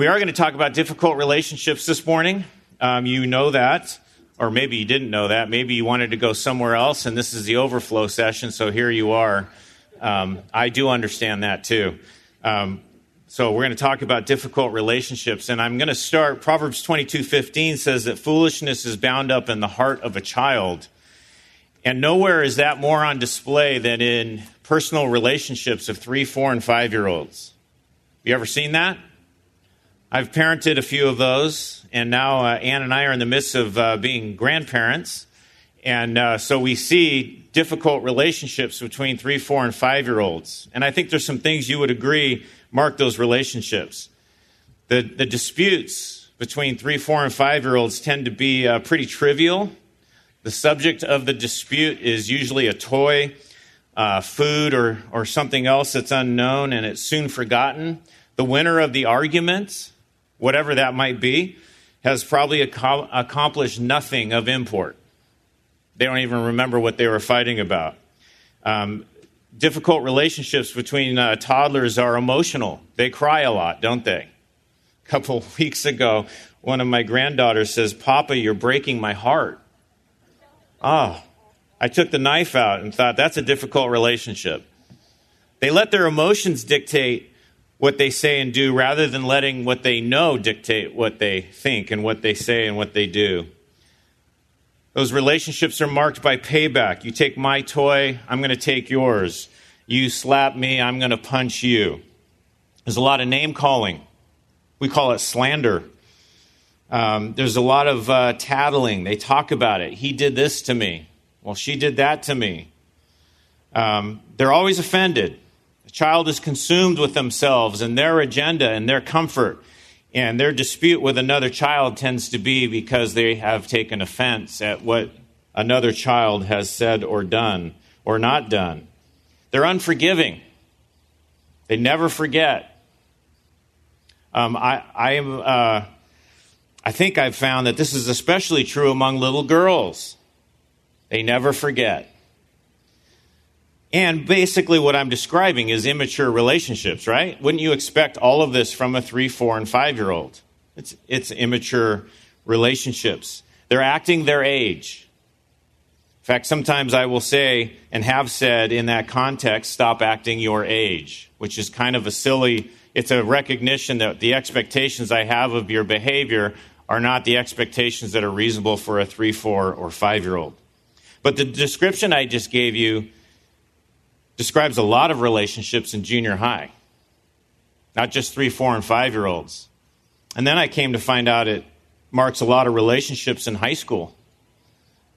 We are going to talk about difficult relationships this morning. Um, you know that, or maybe you didn't know that. Maybe you wanted to go somewhere else, and this is the overflow session, so here you are. Um, I do understand that too. Um, so we're going to talk about difficult relationships, and I'm going to start. Proverbs 22:15 says that foolishness is bound up in the heart of a child, and nowhere is that more on display than in personal relationships of three, four, and five year olds. You ever seen that? I've parented a few of those, and now uh, Ann and I are in the midst of uh, being grandparents. And uh, so we see difficult relationships between three, four, and five year olds. And I think there's some things you would agree mark those relationships. The, the disputes between three, four, and five year olds tend to be uh, pretty trivial. The subject of the dispute is usually a toy, uh, food, or, or something else that's unknown and it's soon forgotten. The winner of the argument whatever that might be, has probably ac- accomplished nothing of import. They don't even remember what they were fighting about. Um, difficult relationships between uh, toddlers are emotional. They cry a lot, don't they? A couple weeks ago, one of my granddaughters says, Papa, you're breaking my heart. Oh, I took the knife out and thought, that's a difficult relationship. They let their emotions dictate what they say and do rather than letting what they know dictate what they think and what they say and what they do. Those relationships are marked by payback. You take my toy, I'm going to take yours. You slap me, I'm going to punch you. There's a lot of name calling. We call it slander. Um, there's a lot of uh, tattling. They talk about it. He did this to me. Well, she did that to me. Um, they're always offended. The child is consumed with themselves and their agenda and their comfort. And their dispute with another child tends to be because they have taken offense at what another child has said or done or not done. They're unforgiving. They never forget. Um, I, I, am, uh, I think I've found that this is especially true among little girls. They never forget. And basically, what I'm describing is immature relationships, right? Wouldn't you expect all of this from a three, four, and five year old? It's, it's immature relationships. They're acting their age. In fact, sometimes I will say and have said in that context, stop acting your age, which is kind of a silly, it's a recognition that the expectations I have of your behavior are not the expectations that are reasonable for a three, four, or five year old. But the description I just gave you describes a lot of relationships in junior high, not just three, four, and five year olds. And then I came to find out it marks a lot of relationships in high school,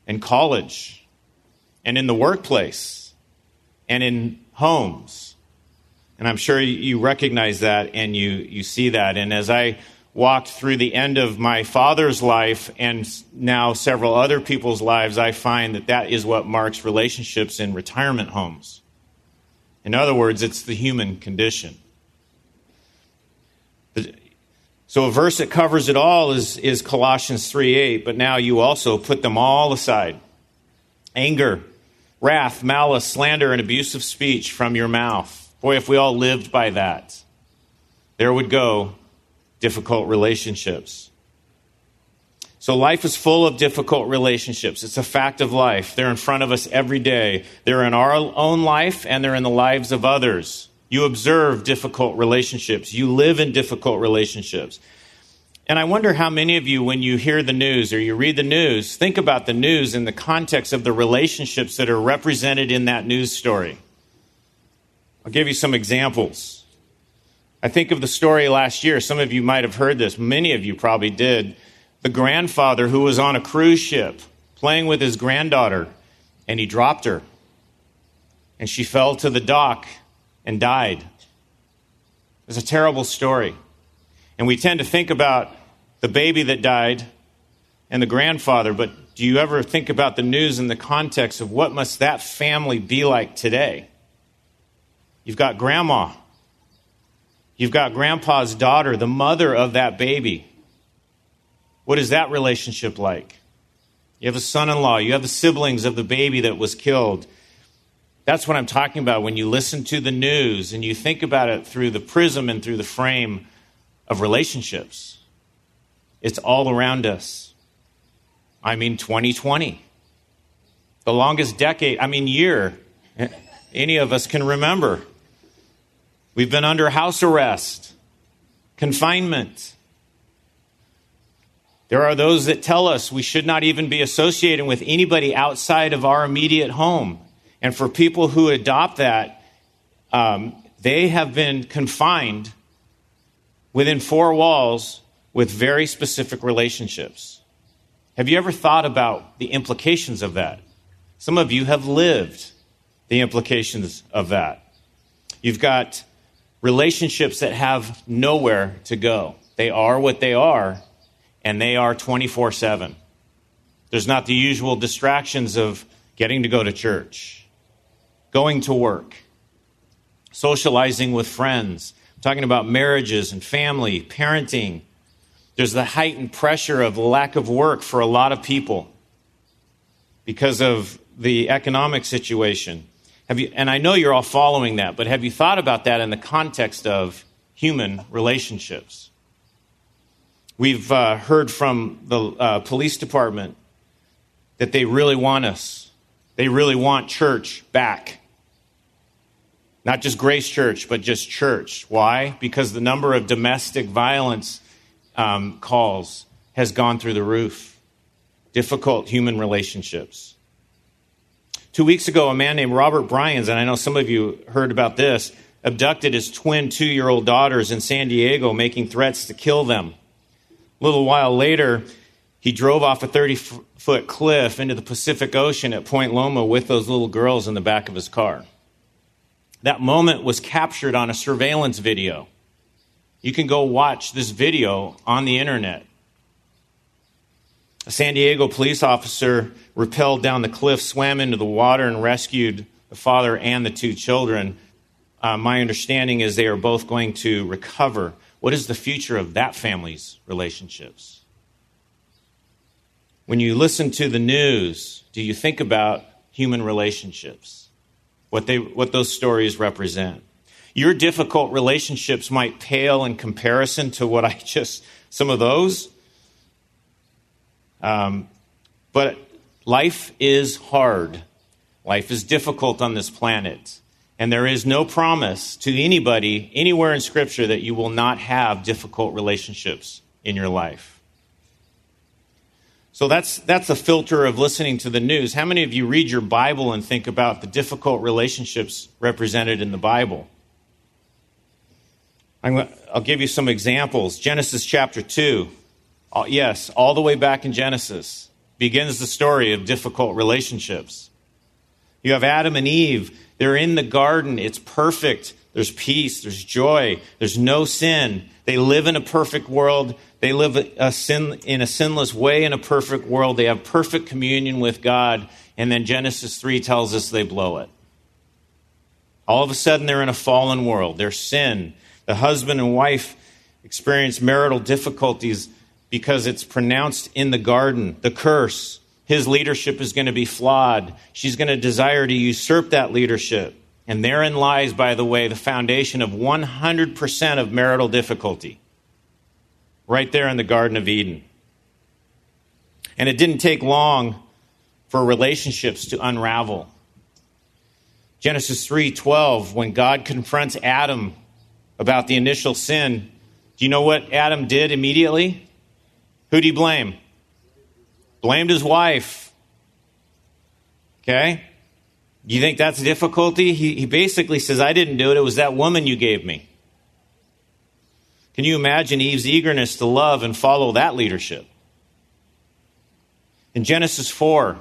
in college, and in the workplace, and in homes. And I'm sure you recognize that and you, you see that. And as I walked through the end of my father's life and now several other people's lives, I find that that is what marks relationships in retirement homes. In other words, it's the human condition. So a verse that covers it all is, is Colossians 3 8, but now you also put them all aside. Anger, wrath, malice, slander, and abusive speech from your mouth. Boy, if we all lived by that, there would go difficult relationships. So life is full of difficult relationships. It's a fact of life. They're in front of us every day. They're in our own life and they're in the lives of others. You observe difficult relationships. You live in difficult relationships. And I wonder how many of you, when you hear the news or you read the news, think about the news in the context of the relationships that are represented in that news story. I'll give you some examples. I think of the story last year. Some of you might have heard this. Many of you probably did the grandfather who was on a cruise ship playing with his granddaughter, and he dropped her. And she fell to the dock and died. It's a terrible story. And we tend to think about the baby that died and the grandfather, but do you ever think about the news in the context of what must that family be like today? You've got grandma. You've got grandpa's daughter, the mother of that baby. What is that relationship like? You have a son in law, you have the siblings of the baby that was killed. That's what I'm talking about when you listen to the news and you think about it through the prism and through the frame of relationships. It's all around us. I mean, 2020, the longest decade, I mean, year any of us can remember. We've been under house arrest, confinement. There are those that tell us we should not even be associating with anybody outside of our immediate home. And for people who adopt that, um, they have been confined within four walls with very specific relationships. Have you ever thought about the implications of that? Some of you have lived the implications of that. You've got relationships that have nowhere to go. They are what they are, and they are 24 7. There's not the usual distractions of getting to go to church, going to work, socializing with friends, talking about marriages and family, parenting. There's the heightened pressure of lack of work for a lot of people because of the economic situation. Have you, and I know you're all following that, but have you thought about that in the context of human relationships? We've uh, heard from the uh, police department that they really want us. They really want church back. Not just Grace Church, but just church. Why? Because the number of domestic violence um, calls has gone through the roof. Difficult human relationships. Two weeks ago, a man named Robert Bryans, and I know some of you heard about this, abducted his twin two year old daughters in San Diego, making threats to kill them. A little while later, he drove off a 30 foot cliff into the Pacific Ocean at Point Loma with those little girls in the back of his car. That moment was captured on a surveillance video. You can go watch this video on the internet. A San Diego police officer rappelled down the cliff, swam into the water, and rescued the father and the two children. Uh, my understanding is they are both going to recover. What is the future of that family's relationships? When you listen to the news, do you think about human relationships? What, they, what those stories represent? Your difficult relationships might pale in comparison to what I just, some of those. Um, but life is hard. Life is difficult on this planet. And there is no promise to anybody anywhere in Scripture that you will not have difficult relationships in your life. So that's, that's a filter of listening to the news. How many of you read your Bible and think about the difficult relationships represented in the Bible? i will give you some examples. Genesis chapter 2. Uh, yes, all the way back in Genesis begins the story of difficult relationships. You have Adam and Eve. They're in the garden. It's perfect. There's peace. There's joy. There's no sin. They live in a perfect world. They live a sin, in a sinless way in a perfect world. They have perfect communion with God. And then Genesis 3 tells us they blow it. All of a sudden, they're in a fallen world. There's sin. The husband and wife experience marital difficulties because it's pronounced in the garden, the curse. His leadership is going to be flawed. She's going to desire to usurp that leadership. And therein lies, by the way, the foundation of 100% of marital difficulty. Right there in the Garden of Eden. And it didn't take long for relationships to unravel. Genesis 3:12 when God confronts Adam about the initial sin, do you know what Adam did immediately? Who do you blame? Blamed his wife. Okay? You think that's difficulty? He, he basically says, I didn't do it. It was that woman you gave me. Can you imagine Eve's eagerness to love and follow that leadership? In Genesis 4,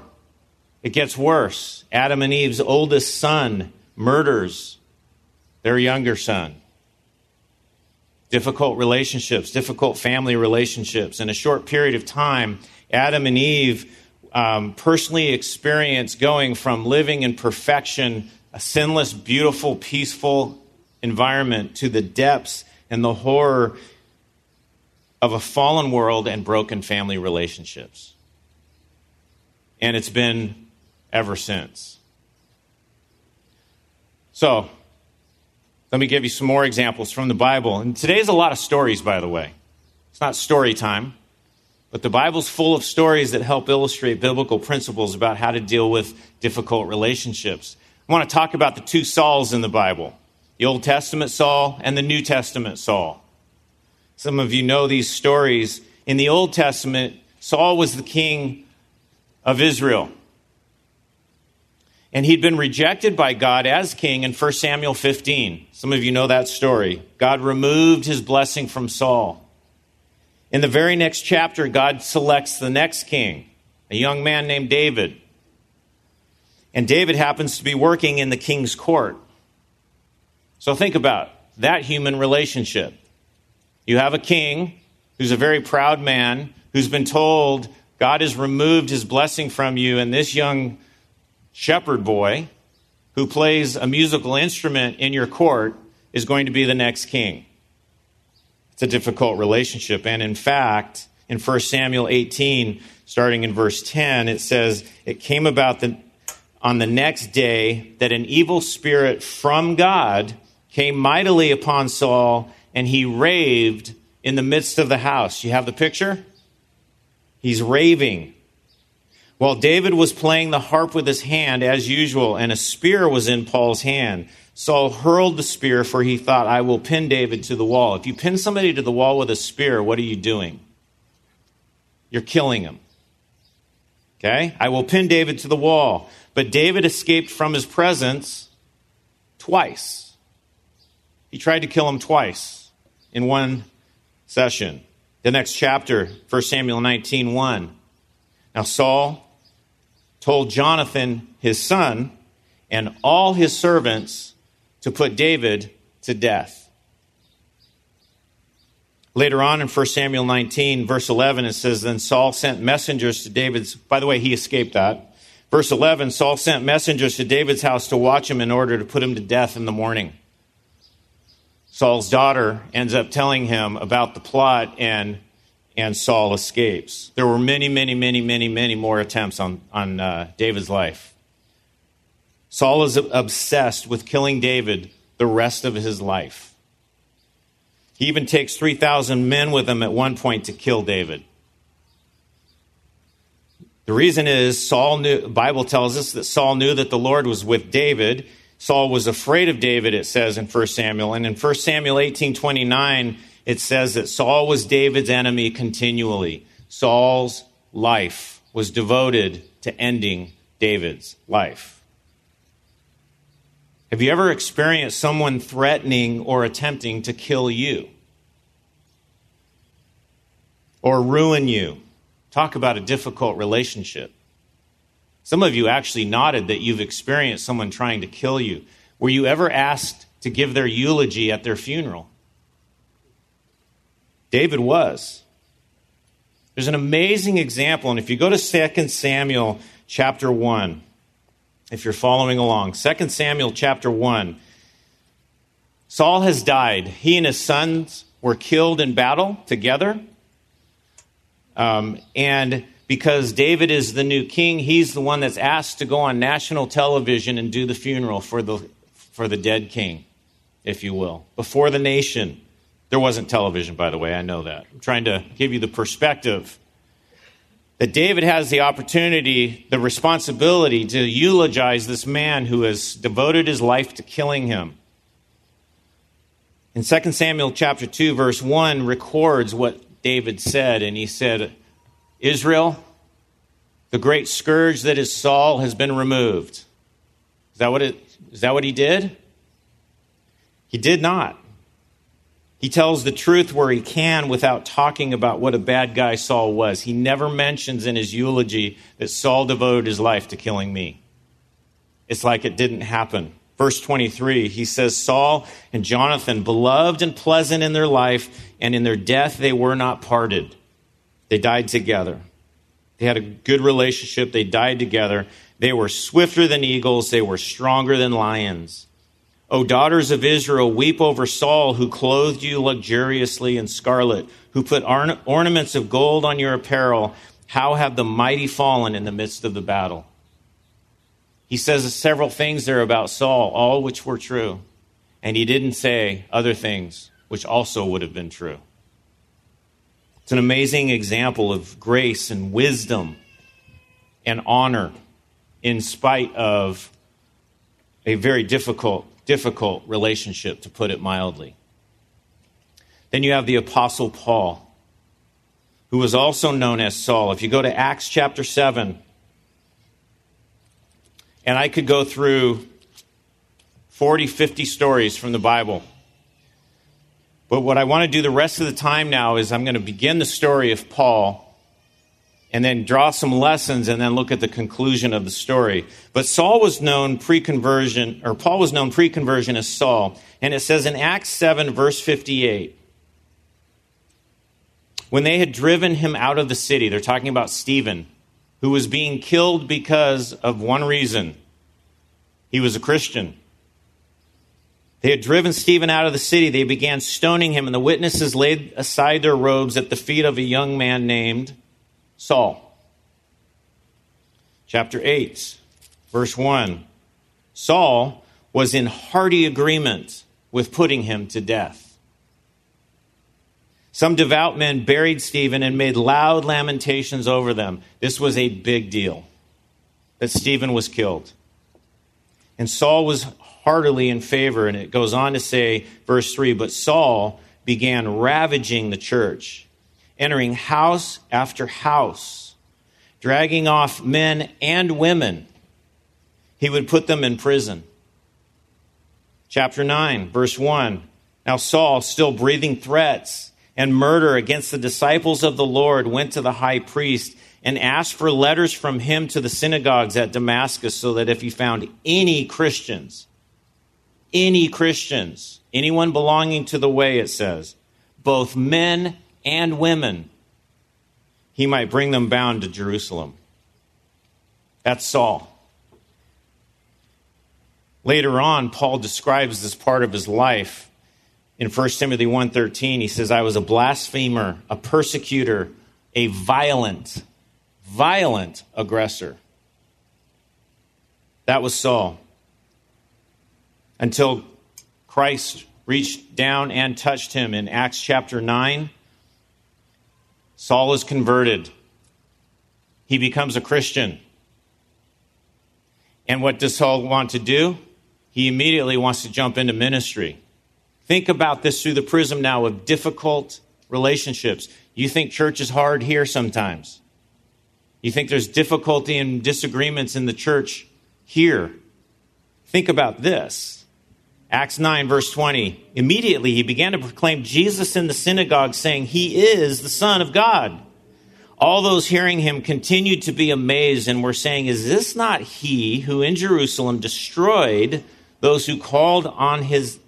it gets worse. Adam and Eve's oldest son murders their younger son difficult relationships, difficult family relationships. In a short period of time, Adam and Eve um, personally experienced going from living in perfection, a sinless, beautiful, peaceful environment, to the depths and the horror of a fallen world and broken family relationships. And it's been ever since. So, Let me give you some more examples from the Bible. And today's a lot of stories, by the way. It's not story time, but the Bible's full of stories that help illustrate biblical principles about how to deal with difficult relationships. I want to talk about the two Sauls in the Bible the Old Testament Saul and the New Testament Saul. Some of you know these stories. In the Old Testament, Saul was the king of Israel. And he'd been rejected by God as king in 1 Samuel 15. Some of you know that story. God removed his blessing from Saul. In the very next chapter, God selects the next king, a young man named David. And David happens to be working in the king's court. So think about that human relationship. You have a king who's a very proud man who's been told God has removed his blessing from you, and this young shepherd boy who plays a musical instrument in your court is going to be the next king. It's a difficult relationship. And in fact, in 1 Samuel 18, starting in verse 10, it says, It came about the, on the next day that an evil spirit from God came mightily upon Saul, and he raved in the midst of the house. You have the picture? He's raving. While David was playing the harp with his hand as usual, and a spear was in Paul's hand, Saul hurled the spear, for he thought, I will pin David to the wall. If you pin somebody to the wall with a spear, what are you doing? You're killing him. Okay? I will pin David to the wall. But David escaped from his presence twice. He tried to kill him twice in one session. The next chapter, 1 Samuel 19 1. Now, Saul told Jonathan, his son, and all his servants to put David to death. Later on in 1 Samuel 19, verse 11, it says, Then Saul sent messengers to David's. By the way, he escaped that. Verse 11 Saul sent messengers to David's house to watch him in order to put him to death in the morning. Saul's daughter ends up telling him about the plot, and and Saul escapes. There were many, many, many, many, many more attempts on, on uh, David's life. Saul is obsessed with killing David the rest of his life. He even takes 3,000 men with him at one point to kill David. The reason is Saul knew, Bible tells us that Saul knew that the Lord was with David. Saul was afraid of David, it says in 1 Samuel. And in 1 Samuel 18 29, it says that Saul was David's enemy continually. Saul's life was devoted to ending David's life. Have you ever experienced someone threatening or attempting to kill you? Or ruin you? Talk about a difficult relationship. Some of you actually nodded that you've experienced someone trying to kill you. Were you ever asked to give their eulogy at their funeral? David was. There's an amazing example, and if you go to 2 Samuel chapter 1, if you're following along, 2 Samuel chapter 1, Saul has died. He and his sons were killed in battle together. Um, and because David is the new king, he's the one that's asked to go on national television and do the funeral for the, for the dead king, if you will, before the nation. There wasn't television, by the way, I know that. I'm trying to give you the perspective that David has the opportunity, the responsibility to eulogize this man who has devoted his life to killing him. In 2 Samuel chapter 2 verse 1 records what David said and he said, "Israel, the great scourge that is Saul has been removed." Is that what it is that what he did? He did not. He tells the truth where he can without talking about what a bad guy Saul was. He never mentions in his eulogy that Saul devoted his life to killing me. It's like it didn't happen. Verse 23, he says, Saul and Jonathan, beloved and pleasant in their life, and in their death they were not parted. They died together. They had a good relationship. They died together. They were swifter than eagles. They were stronger than lions. O daughters of Israel, weep over Saul, who clothed you luxuriously in scarlet, who put ornaments of gold on your apparel. How have the mighty fallen in the midst of the battle? He says several things there about Saul, all which were true. and he didn't say other things which also would have been true. It's an amazing example of grace and wisdom and honor in spite of a very difficult, difficult relationship, to put it mildly. Then you have the Apostle Paul, who was also known as Saul. If you go to Acts chapter 7, and I could go through 40, 50 stories from the Bible. But what I want to do the rest of the time now is I'm going to begin the story of Paul and then draw some lessons and then look at the conclusion of the story. But Saul was known pre conversion, or Paul was known pre conversion as Saul. And it says in Acts 7, verse 58, when they had driven him out of the city, they're talking about Stephen, who was being killed because of one reason he was a Christian. They had driven Stephen out of the city. They began stoning him, and the witnesses laid aside their robes at the feet of a young man named Saul. Chapter 8, verse 1. Saul was in hearty agreement with putting him to death. Some devout men buried Stephen and made loud lamentations over them. This was a big deal that Stephen was killed. And Saul was heartily in favor. And it goes on to say, verse 3 But Saul began ravaging the church entering house after house, dragging off men and women. He would put them in prison. Chapter 9, verse 1. Now Saul, still breathing threats and murder against the disciples of the Lord, went to the high priest and asked for letters from him to the synagogues at Damascus so that if he found any Christians, any Christians, anyone belonging to the way, it says, both men and women, he might bring them bound to Jerusalem. That's Saul. Later on, Paul describes this part of his life in 1 Timothy 1:13. He says, "I was a blasphemer, a persecutor, a violent, violent aggressor." That was Saul. Until Christ reached down and touched him in Acts chapter 9 Saul is converted. He becomes a Christian. And what does Saul want to do? He immediately wants to jump into ministry. Think about this through the prism now of difficult relationships. You think church is hard here sometimes. You think there's difficulty and disagreements in the church here. Think about this. Acts 9, verse 20. Immediately he began to proclaim Jesus in the synagogue, saying, He is the Son of God. All those hearing him continued to be amazed and were saying, Is this not he who in Jerusalem destroyed those who called on his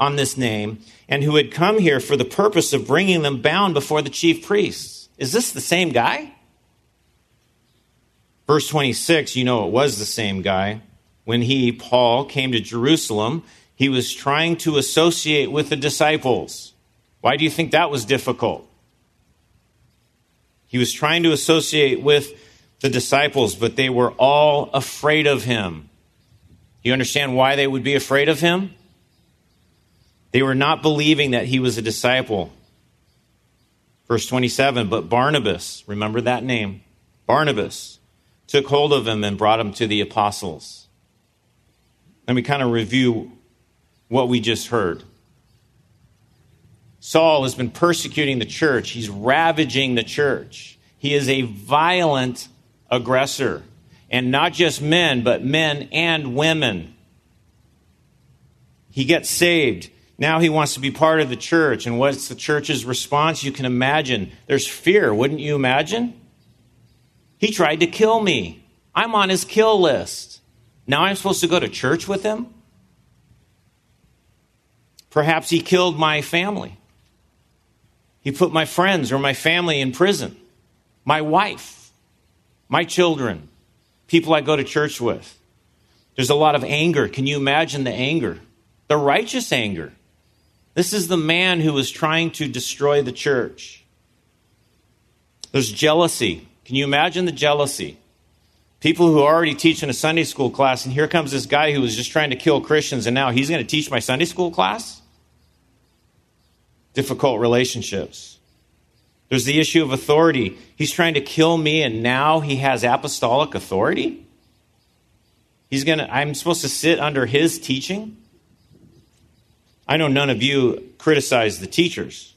on this name and who had come here for the purpose of bringing them bound before the chief priests? Is this the same guy? Verse 26, you know it was the same guy. When he, Paul, came to Jerusalem, he was trying to associate with the disciples. Why do you think that was difficult? He was trying to associate with the disciples, but they were all afraid of him. You understand why they would be afraid of him? They were not believing that he was a disciple. Verse 27 But Barnabas, remember that name, Barnabas, took hold of him and brought him to the apostles. Let me kind of review what we just heard. Saul has been persecuting the church, he's ravaging the church. He is a violent aggressor. And not just men, but men and women. He gets saved. Now he wants to be part of the church. And what's the church's response? You can imagine. There's fear, wouldn't you imagine? He tried to kill me. I'm on his kill list. Now I'm supposed to go to church with him? Perhaps he killed my family. He put my friends or my family in prison, my wife, my children, people I go to church with. There's a lot of anger. Can you imagine the anger? The righteous anger. This is the man who was trying to destroy the church. There's jealousy. Can you imagine the jealousy? People who are already teaching a Sunday school class, and here comes this guy who was just trying to kill Christians, and now he's going to teach my Sunday school class? Difficult relationships. There's the issue of authority. He's trying to kill me, and now he has apostolic authority? He's to, I'm supposed to sit under his teaching? I know none of you criticize the teachers,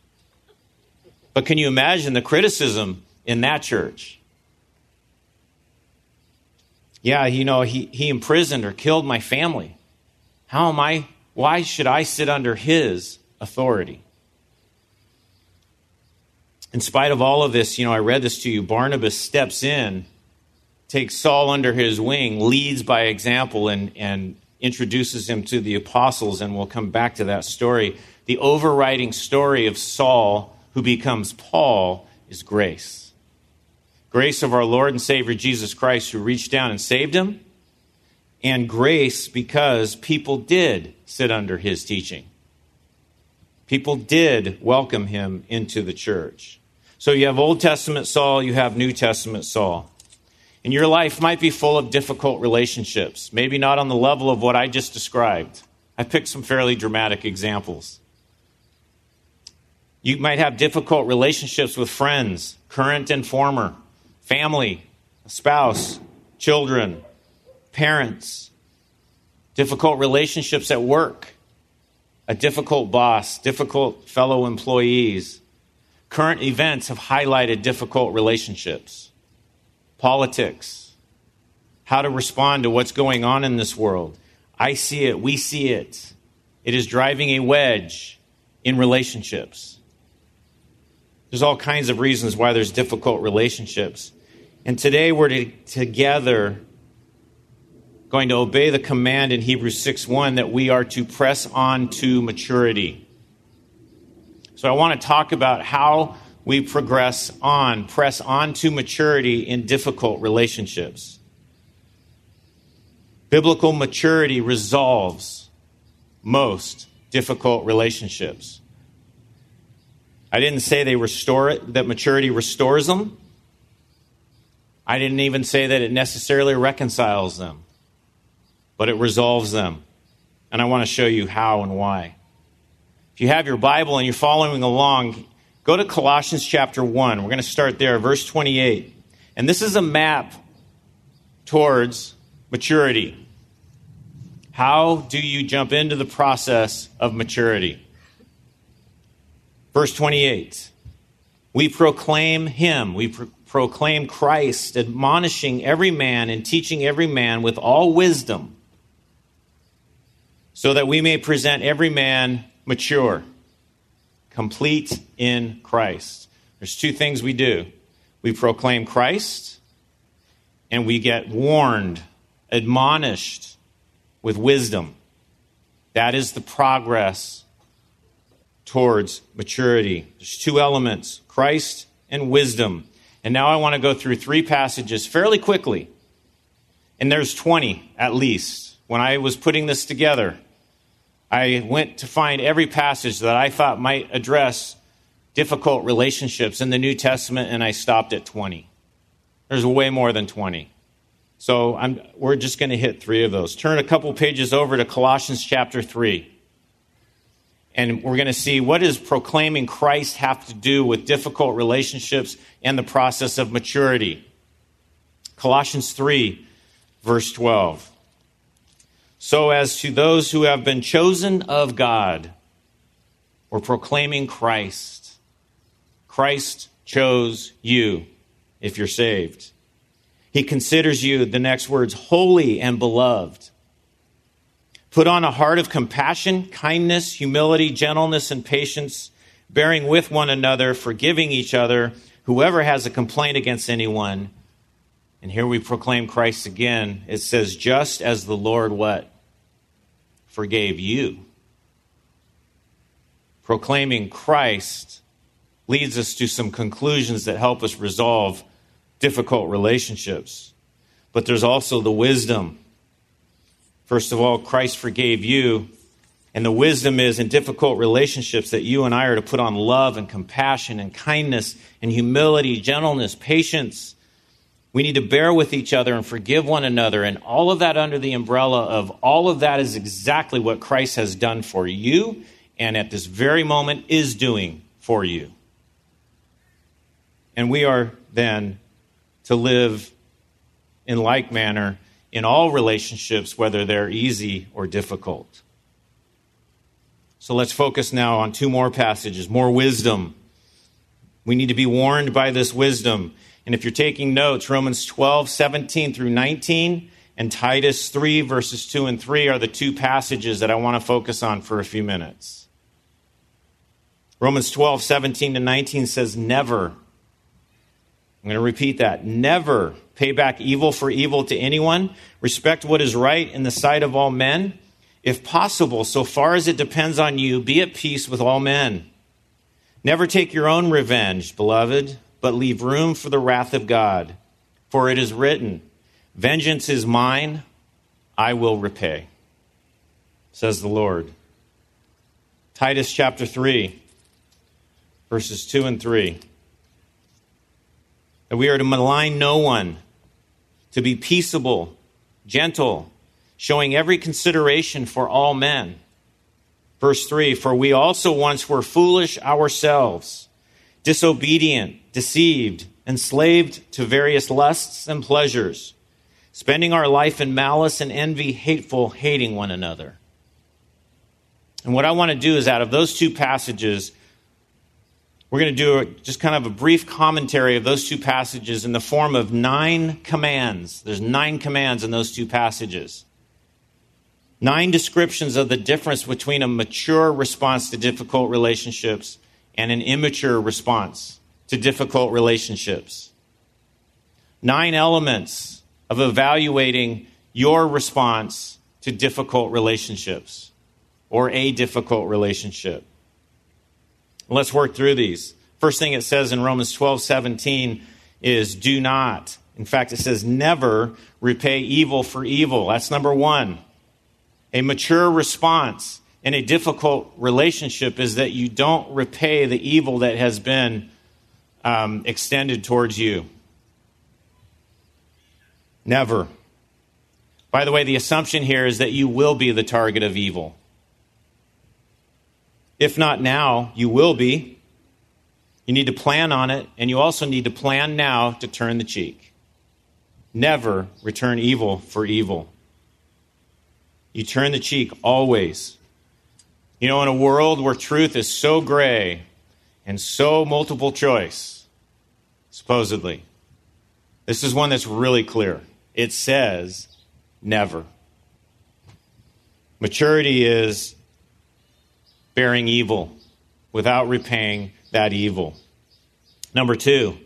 but can you imagine the criticism in that church? Yeah, you know, he, he imprisoned or killed my family. How am I? Why should I sit under his authority? In spite of all of this, you know, I read this to you. Barnabas steps in, takes Saul under his wing, leads by example, and, and introduces him to the apostles, and we'll come back to that story. The overriding story of Saul, who becomes Paul, is grace grace of our Lord and Savior Jesus Christ, who reached down and saved him, and grace because people did sit under his teaching. People did welcome him into the church. So you have Old Testament Saul, you have New Testament Saul. And your life might be full of difficult relationships, maybe not on the level of what I just described. I picked some fairly dramatic examples. You might have difficult relationships with friends, current and former family, spouse, children, parents, difficult relationships at work, a difficult boss, difficult fellow employees. Current events have highlighted difficult relationships, politics, how to respond to what's going on in this world. I see it, we see it. It is driving a wedge in relationships. There's all kinds of reasons why there's difficult relationships. And today we're to, together going to obey the command in Hebrews 6 1 that we are to press on to maturity. So I want to talk about how we progress on, press on to maturity in difficult relationships. Biblical maturity resolves most difficult relationships. I didn't say they restore it, that maturity restores them. I didn't even say that it necessarily reconciles them, but it resolves them. And I want to show you how and why. If you have your Bible and you're following along, go to Colossians chapter 1. We're going to start there, verse 28. And this is a map towards maturity. How do you jump into the process of maturity? Verse 28. We proclaim him. We pro- proclaim Christ, admonishing every man and teaching every man with all wisdom, so that we may present every man mature, complete in Christ. There's two things we do we proclaim Christ, and we get warned, admonished with wisdom. That is the progress towards maturity. There's two elements Christ and wisdom. And now I want to go through three passages fairly quickly. And there's 20 at least. When I was putting this together, I went to find every passage that I thought might address difficult relationships in the New Testament, and I stopped at 20. There's way more than 20. So I'm, we're just going to hit three of those. Turn a couple pages over to Colossians chapter 3 and we're going to see what does proclaiming Christ have to do with difficult relationships and the process of maturity. Colossians 3, verse 12. So, as to those who have been chosen of God, we're proclaiming Christ. Christ chose you if you're saved. He considers you, the next words, holy and beloved. Put on a heart of compassion, kindness, humility, gentleness, and patience, bearing with one another, forgiving each other, whoever has a complaint against anyone. And here we proclaim Christ again. It says, just as the Lord what? Forgave you. Proclaiming Christ leads us to some conclusions that help us resolve difficult relationships. But there's also the wisdom First of all, Christ forgave you. And the wisdom is in difficult relationships that you and I are to put on love and compassion and kindness and humility, gentleness, patience. We need to bear with each other and forgive one another, and all of that under the umbrella of all of that is exactly what Christ has done for you and at this very moment is doing for you. And we are then to live in like manner in all relationships, whether they're easy or difficult. So let's focus now on two more passages, more wisdom. We need to be warned by this wisdom. And if you're taking notes, Romans 12, 17 through 19, and Titus 3, verses 2 and 3 are the two passages that I want to focus on for a few minutes. Romans 12, 17 to 19 says, Never. I'm going to repeat that. Never pay back evil for evil to anyone. Respect what is right in the sight of all men. If possible, so far as it depends on you, be at peace with all men. Never take your own revenge, beloved, but leave room for the wrath of God. For it is written, Vengeance is mine, I will repay, says the Lord. Titus chapter 3, verses 2 and 3. That we are to malign no one, to be peaceable, gentle, showing every consideration for all men. Verse 3 For we also once were foolish ourselves, disobedient, deceived, enslaved to various lusts and pleasures, spending our life in malice and envy, hateful, hating one another. And what I want to do is out of those two passages, we're going to do just kind of a brief commentary of those two passages in the form of nine commands. There's nine commands in those two passages. Nine descriptions of the difference between a mature response to difficult relationships and an immature response to difficult relationships. Nine elements of evaluating your response to difficult relationships or a difficult relationship. Let's work through these. First thing it says in Romans 12 17 is do not. In fact, it says never repay evil for evil. That's number one. A mature response in a difficult relationship is that you don't repay the evil that has been um, extended towards you. Never. By the way, the assumption here is that you will be the target of evil. If not now, you will be. You need to plan on it, and you also need to plan now to turn the cheek. Never return evil for evil. You turn the cheek always. You know, in a world where truth is so gray and so multiple choice, supposedly, this is one that's really clear. It says never. Maturity is bearing evil without repaying that evil. Number two,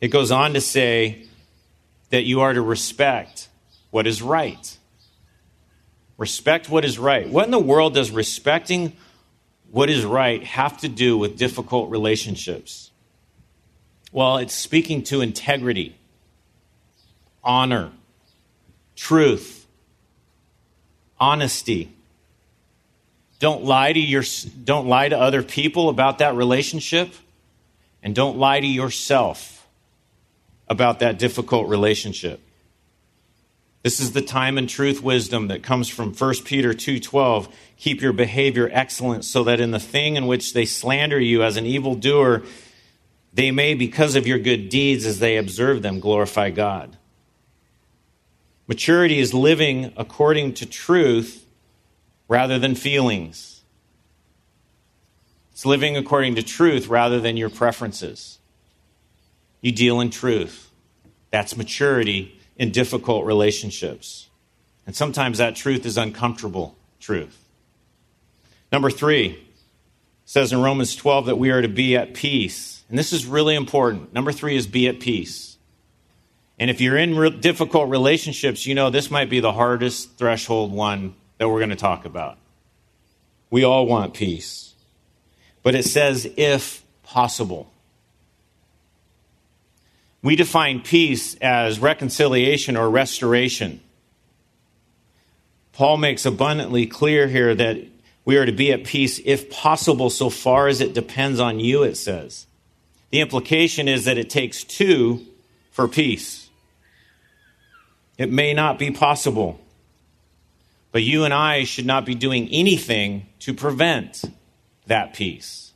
it goes on to say that you are to respect what is right. Respect what is right. What in the world does respecting what is right have to do with difficult relationships? Well, it's speaking to integrity, honor, truth, honesty, don't lie to your don't lie to other people about that relationship and don't lie to yourself about that difficult relationship. This is the time and truth wisdom that comes from 1 Peter 2:12. Keep your behavior excellent so that in the thing in which they slander you as an evildoer, they may because of your good deeds as they observe them glorify God. Maturity is living according to truth rather than feelings. It's living according to truth rather than your preferences. You deal in truth. That's maturity in difficult relationships. And sometimes that truth is uncomfortable truth. Number three says in Romans 12 that we are to be at peace. And this is really important. Number three is be at peace. And if you're in re- difficult relationships, you know this might be the hardest threshold one that we're going to talk about. We all want peace. But it says, if possible. We define peace as reconciliation or restoration. Paul makes abundantly clear here that we are to be at peace if possible, so far as it depends on you, it says. The implication is that it takes two for peace. It may not be possible. But you and I should not be doing anything to prevent that peace.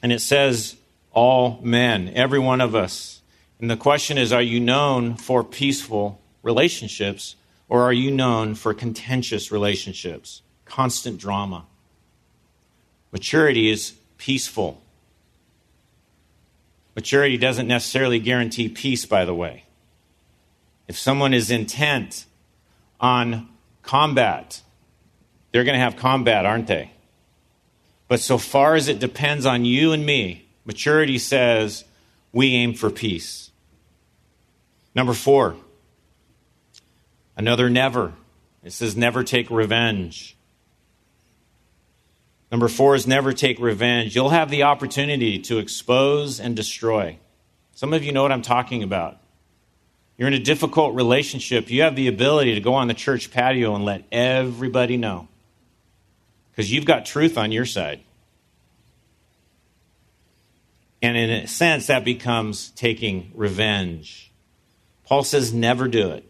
And it says, all men, every one of us. And the question is, are you known for peaceful relationships or are you known for contentious relationships, constant drama? Maturity is peaceful. Maturity doesn't necessarily guarantee peace, by the way. If someone is intent on combat, they're going to have combat, aren't they? But so far as it depends on you and me, maturity says we aim for peace. Number four, another never. It says never take revenge. Number four is never take revenge. You'll have the opportunity to expose and destroy. Some of you know what I'm talking about. You're in a difficult relationship. You have the ability to go on the church patio and let everybody know because you've got truth on your side. And in a sense, that becomes taking revenge. Paul says, never do it.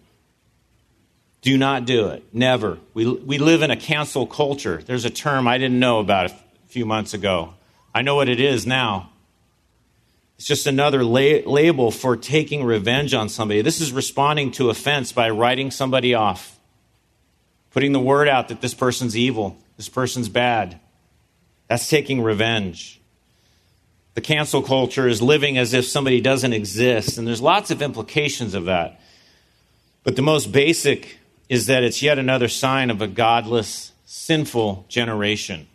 Do not do it. Never. We, we live in a cancel culture. There's a term I didn't know about a few months ago. I know what it is now. It's just another la- label for taking revenge on somebody. This is responding to offense by writing somebody off, putting the word out that this person's evil, this person's bad. That's taking revenge. The cancel culture is living as if somebody doesn't exist, and there's lots of implications of that. But the most basic is that it's yet another sign of a godless, sinful generation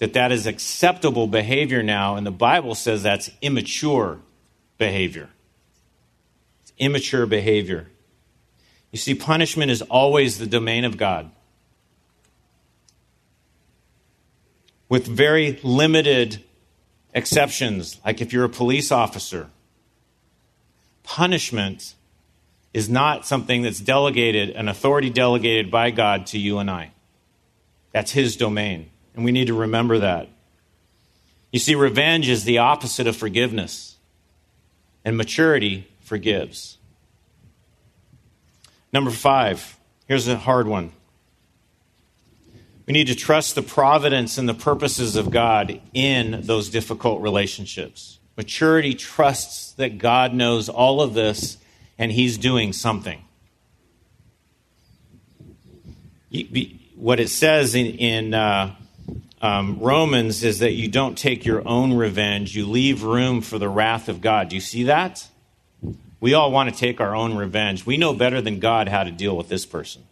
that that is acceptable behavior now, and the Bible says that's immature behavior. It's immature behavior. You see, punishment is always the domain of God. With very limited exceptions, like if you're a police officer, punishment is not something that's delegated, an authority delegated by God to you and I. That's His domain. And we need to remember that. You see, revenge is the opposite of forgiveness, and maturity forgives. Number five, here's a hard one. We need to trust the providence and the purposes of God in those difficult relationships. Maturity trusts that God knows all of this and He's doing something. What it says in, in uh, um, Romans is that you don't take your own revenge, you leave room for the wrath of God. Do you see that? We all want to take our own revenge. We know better than God how to deal with this person.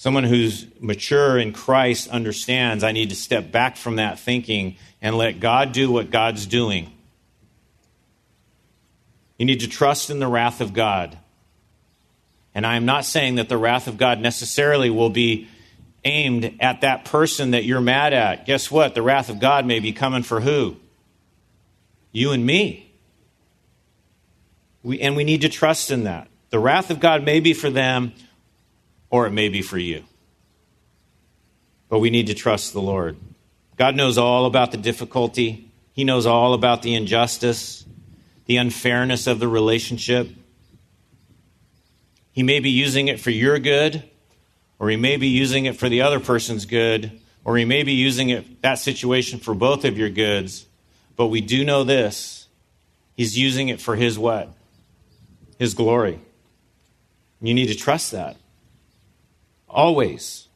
Someone who's mature in Christ understands I need to step back from that thinking and let God do what God's doing. You need to trust in the wrath of God. And I am not saying that the wrath of God necessarily will be aimed at that person that you're mad at, guess what? The wrath of God may be coming for who? You and me. We, and we need to trust in that. The wrath of God may be for them or it may be for you. But we need to trust the Lord. God knows all about the difficulty, He knows all about the injustice, the unfairness of the relationship. He may be using it for your good, or he may be using it for the other person's good, or he may be using it that situation for both of your goods. But we do know this. He's using it for his what? His glory. You need to trust that. Always.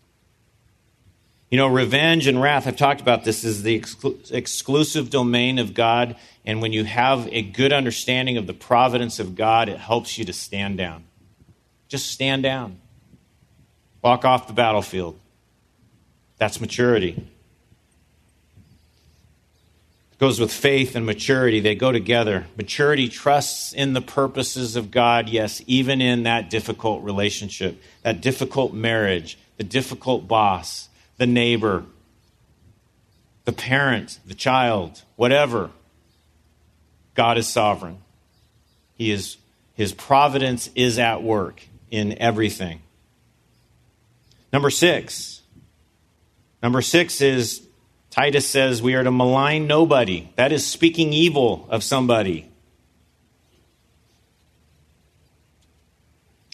You know, revenge and wrath, I've talked about this, is the exclu- exclusive domain of God. And when you have a good understanding of the providence of God, it helps you to stand down. Just stand down. Walk off the battlefield. That's maturity. Goes with faith and maturity. They go together. Maturity trusts in the purposes of God, yes, even in that difficult relationship, that difficult marriage, the difficult boss, the neighbor, the parent, the child, whatever. God is sovereign. He is, his providence is at work in everything. Number six. Number six is Titus says we are to malign nobody. That is speaking evil of somebody.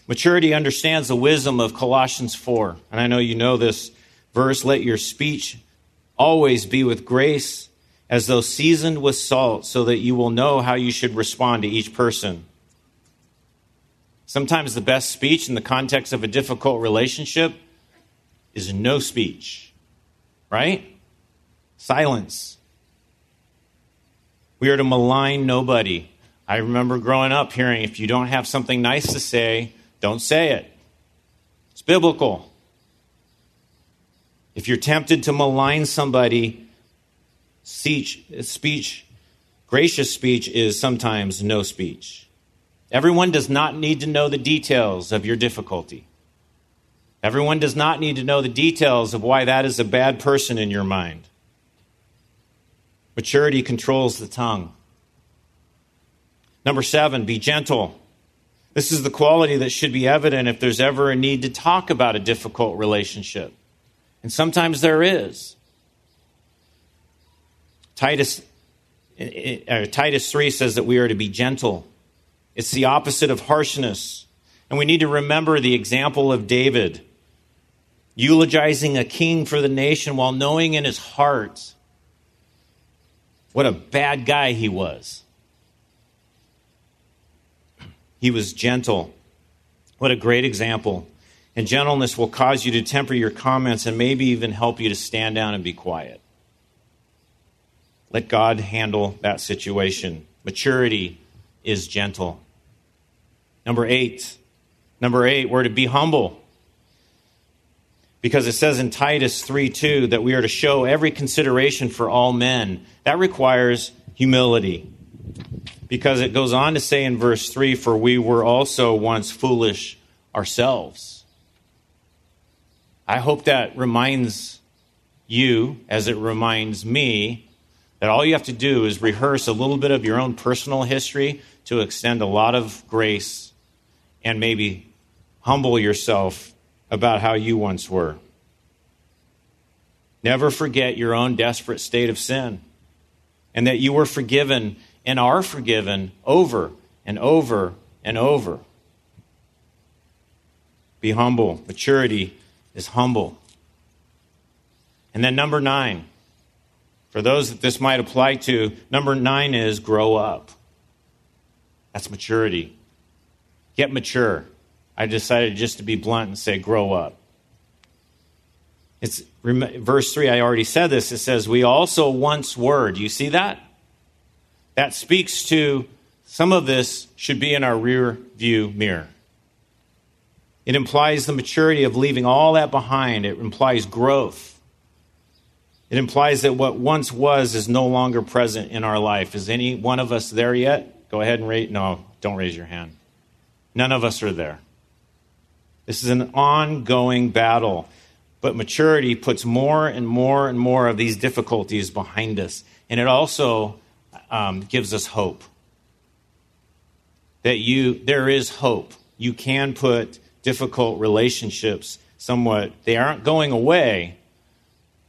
Maturity understands the wisdom of Colossians 4. And I know you know this verse. Let your speech always be with grace, as though seasoned with salt, so that you will know how you should respond to each person. Sometimes the best speech in the context of a difficult relationship is no speech, right? Silence. We are to malign nobody. I remember growing up hearing if you don't have something nice to say, don't say it. It's biblical. If you're tempted to malign somebody, speech, speech, gracious speech is sometimes no speech. Everyone does not need to know the details of your difficulty. Everyone does not need to know the details of why that is a bad person in your mind. Maturity controls the tongue. Number seven, be gentle. This is the quality that should be evident if there's ever a need to talk about a difficult relationship. And sometimes there is. Titus, uh, Titus 3 says that we are to be gentle. It's the opposite of harshness. And we need to remember the example of David, eulogizing a king for the nation while knowing in his heart what a bad guy he was. He was gentle. What a great example. And gentleness will cause you to temper your comments and maybe even help you to stand down and be quiet. Let God handle that situation. Maturity is gentle. Number eight. Number eight, we're to be humble. Because it says in Titus 3 2 that we are to show every consideration for all men. That requires humility because it goes on to say in verse 3 For we were also once foolish ourselves. I hope that reminds you, as it reminds me, that all you have to do is rehearse a little bit of your own personal history to extend a lot of grace and maybe humble yourself about how you once were. Never forget your own desperate state of sin and that you were forgiven and are forgiven over and over and over. Be humble. Maturity is humble. And then number nine, for those that this might apply to, number nine is grow up. That's maturity. Get mature. I decided just to be blunt and say grow up. It's verse 3 I already said this it says we also once were. Do you see that? That speaks to some of this should be in our rear view mirror. It implies the maturity of leaving all that behind. It implies growth. It implies that what once was is no longer present in our life. Is any one of us there yet? Go ahead and raise. No, don't raise your hand. None of us are there. This is an ongoing battle. But maturity puts more and more and more of these difficulties behind us. And it also um, gives us hope. That you, there is hope. You can put difficult relationships somewhat, they aren't going away,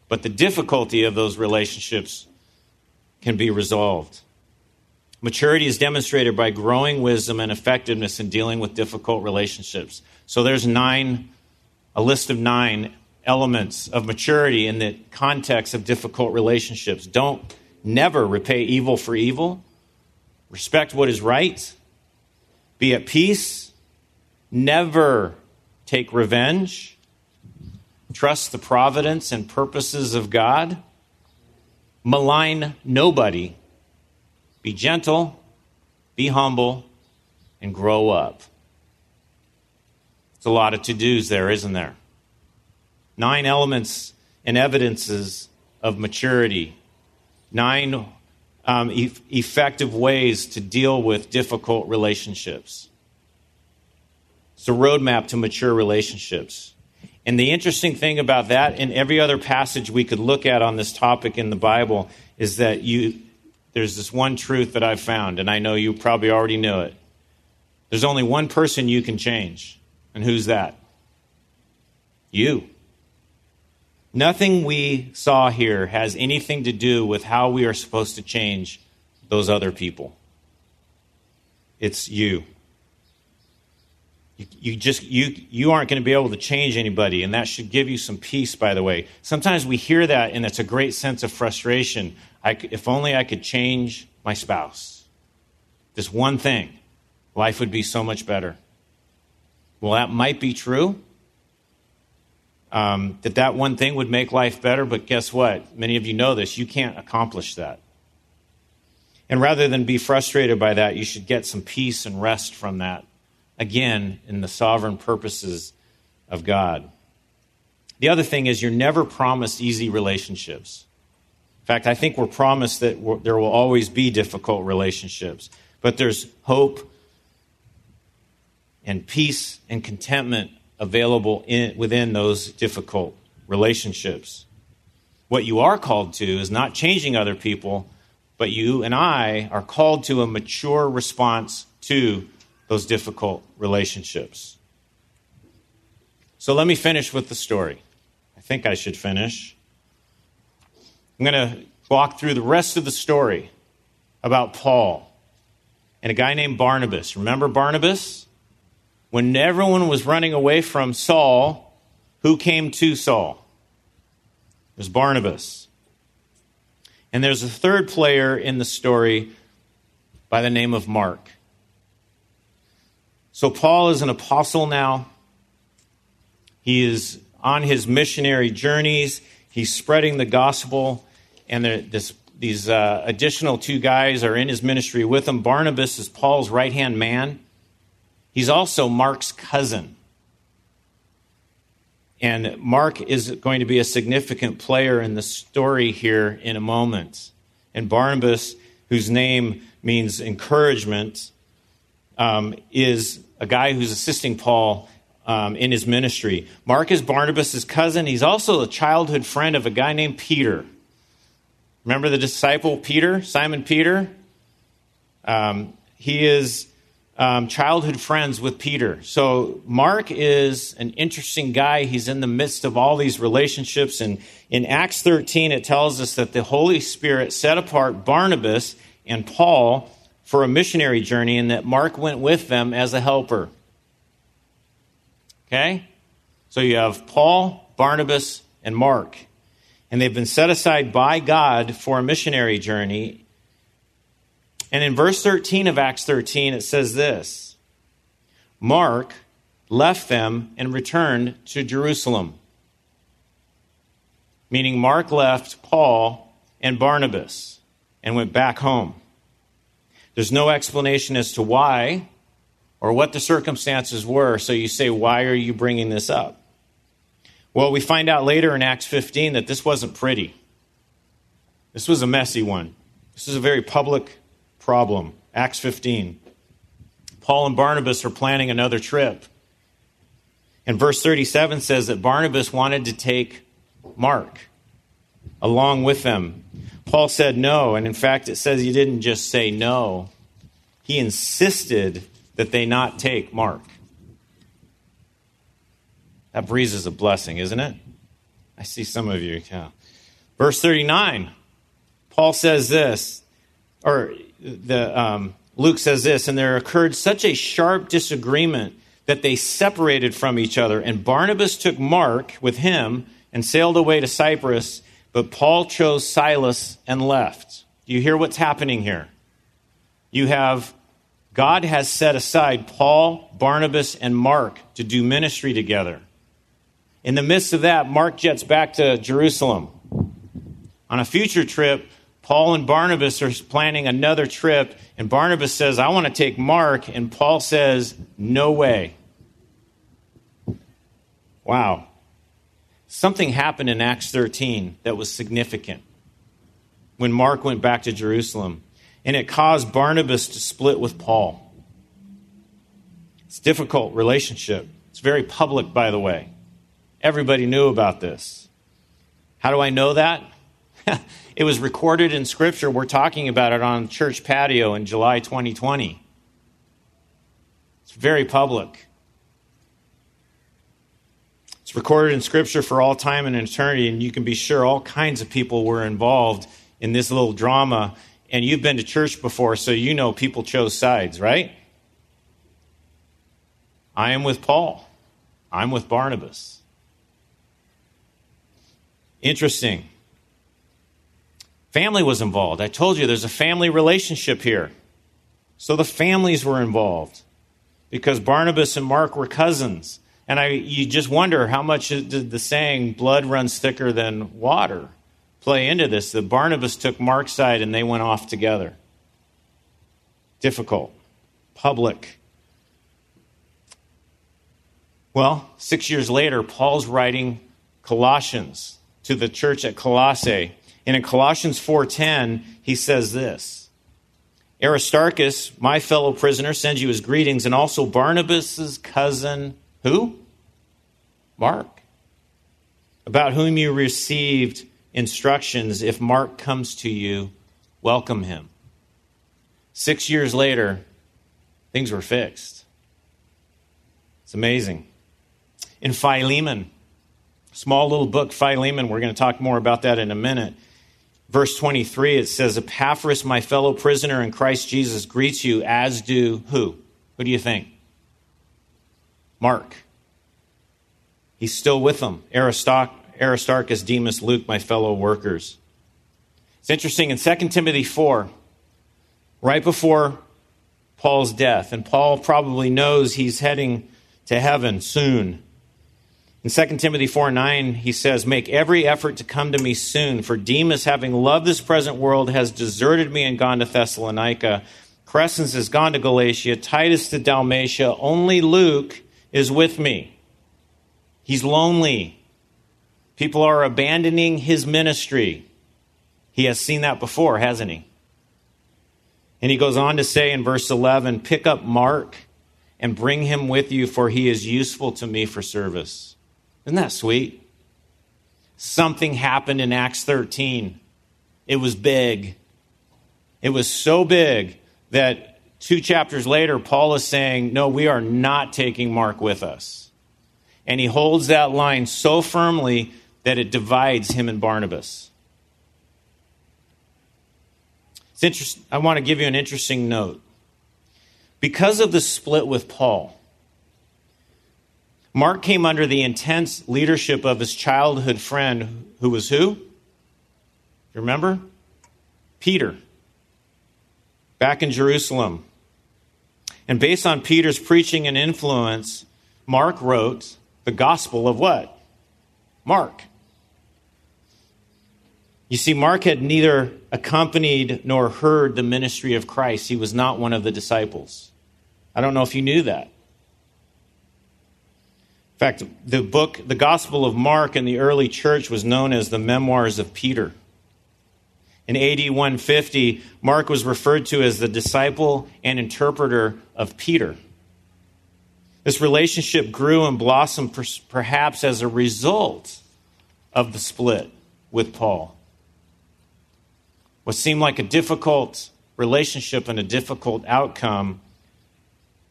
but the difficulty of those relationships can be resolved. Maturity is demonstrated by growing wisdom and effectiveness in dealing with difficult relationships. So there's nine, a list of nine elements of maturity in the context of difficult relationships. Don't Never repay evil for evil. Respect what is right. Be at peace. Never take revenge. Trust the providence and purposes of God. Malign nobody. Be gentle. Be humble. And grow up. It's a lot of to dos there, isn't there? Nine elements and evidences of maturity nine um, e- effective ways to deal with difficult relationships. It's a roadmap to mature relationships. And the interesting thing about that, and every other passage we could look at on this topic in the Bible, is that you, there's this one truth that I've found, and I know you probably already knew it. There's only one person you can change. And who's that? You. Nothing we saw here has anything to do with how we are supposed to change those other people. It's you. You, just you you aren't going to be able to change anybody, and that should give you some peace. By the way, sometimes we hear that, and it's a great sense of frustration. I, if only I could change my spouse. This one thing, life would be so much better. Well, that might be true. Um, that that one thing would make life better, but guess what? Many of you know this. You can't accomplish that. And rather than be frustrated by that, you should get some peace and rest from that. Again, in the sovereign purposes of God. The other thing is, you're never promised easy relationships. In fact, I think we're promised that there will always be difficult relationships, but there's hope and peace and contentment available in, within those difficult relationships. What you are called to is not changing other people, but you and I are called to a mature response to those difficult relationships. So let me finish with the story. I think I should finish. I'm going to walk through the rest of the story about Paul and a guy named Barnabas. Remember Barnabas? When everyone was running away from Saul, who came to Saul? It was Barnabas. And there's a third player in the story by the name of Mark. So Paul is an apostle now. He is on his missionary journeys. He's spreading the gospel, and this, these uh, additional two guys are in his ministry with him. Barnabas is Paul's right hand man. He's also Mark's cousin. And Mark is going to be a significant player in the story here in a moment. And Barnabas, whose name means encouragement, um, is a guy who's assisting Paul um, in his ministry. Mark is Barnabas' cousin. He's also a childhood friend of a guy named Peter. Remember the disciple Peter, Simon Peter? Um, he is um, childhood friends with Peter. So Mark is an interesting guy. He's in the midst of all these relationships. And in Acts 13, it tells us that the Holy Spirit set apart Barnabas and Paul for a missionary journey and that Mark went with them as a helper. Okay? So you have Paul, Barnabas, and Mark. And they've been set aside by God for a missionary journey. And in verse 13 of Acts 13, it says this Mark left them and returned to Jerusalem. Meaning, Mark left Paul and Barnabas and went back home. There's no explanation as to why or what the circumstances were. So you say, why are you bringing this up? Well, we find out later in Acts 15 that this wasn't pretty. This was a messy one. This is a very public problem. Acts 15. Paul and Barnabas are planning another trip. And verse 37 says that Barnabas wanted to take Mark along with them. Paul said no, and in fact, it says he didn't just say no, he insisted that they not take Mark. That breezes a blessing, isn't it? I see some of you. Yeah. Verse 39, Paul says this, or the, um, Luke says this, and there occurred such a sharp disagreement that they separated from each other. And Barnabas took Mark with him and sailed away to Cyprus, but Paul chose Silas and left. Do you hear what's happening here? You have God has set aside Paul, Barnabas, and Mark to do ministry together. In the midst of that, Mark jets back to Jerusalem. On a future trip, Paul and Barnabas are planning another trip, and Barnabas says, I want to take Mark, and Paul says, No way. Wow. Something happened in Acts 13 that was significant when Mark went back to Jerusalem, and it caused Barnabas to split with Paul. It's a difficult relationship. It's very public, by the way. Everybody knew about this. How do I know that? it was recorded in Scripture. We're talking about it on church patio in July 2020. It's very public. It's recorded in Scripture for all time and eternity, and you can be sure all kinds of people were involved in this little drama. And you've been to church before, so you know people chose sides, right? I am with Paul. I'm with Barnabas. Interesting. Family was involved. I told you there's a family relationship here. So the families were involved because Barnabas and Mark were cousins. And I, you just wonder how much did the saying, blood runs thicker than water, play into this? That Barnabas took Mark's side and they went off together. Difficult, public. Well, six years later, Paul's writing Colossians to the church at Colossae. And in Colossians 4:10, he says this. Aristarchus, my fellow prisoner, sends you his greetings, and also Barnabas's cousin, who? Mark, about whom you received instructions. If Mark comes to you, welcome him. Six years later, things were fixed. It's amazing. In Philemon, small little book, Philemon, we're going to talk more about that in a minute. Verse 23, it says, Epaphras, my fellow prisoner in Christ Jesus, greets you, as do who? Who do you think? Mark. He's still with them. Aristarchus, Demas, Luke, my fellow workers. It's interesting in 2 Timothy 4, right before Paul's death, and Paul probably knows he's heading to heaven soon. In 2 Timothy 4 9, he says, Make every effort to come to me soon, for Demas, having loved this present world, has deserted me and gone to Thessalonica. Crescens has gone to Galatia, Titus to Dalmatia. Only Luke is with me. He's lonely. People are abandoning his ministry. He has seen that before, hasn't he? And he goes on to say in verse 11 Pick up Mark and bring him with you, for he is useful to me for service. Isn't that sweet? Something happened in Acts 13. It was big. It was so big that two chapters later, Paul is saying, No, we are not taking Mark with us. And he holds that line so firmly that it divides him and Barnabas. It's interest, I want to give you an interesting note. Because of the split with Paul, Mark came under the intense leadership of his childhood friend, who was who? You remember? Peter, back in Jerusalem. And based on Peter's preaching and influence, Mark wrote the gospel of what? Mark. You see, Mark had neither accompanied nor heard the ministry of Christ. He was not one of the disciples. I don't know if you knew that. In fact, the book, the Gospel of Mark in the early church was known as the Memoirs of Peter. In AD 150, Mark was referred to as the disciple and interpreter of Peter. This relationship grew and blossomed perhaps as a result of the split with Paul. What seemed like a difficult relationship and a difficult outcome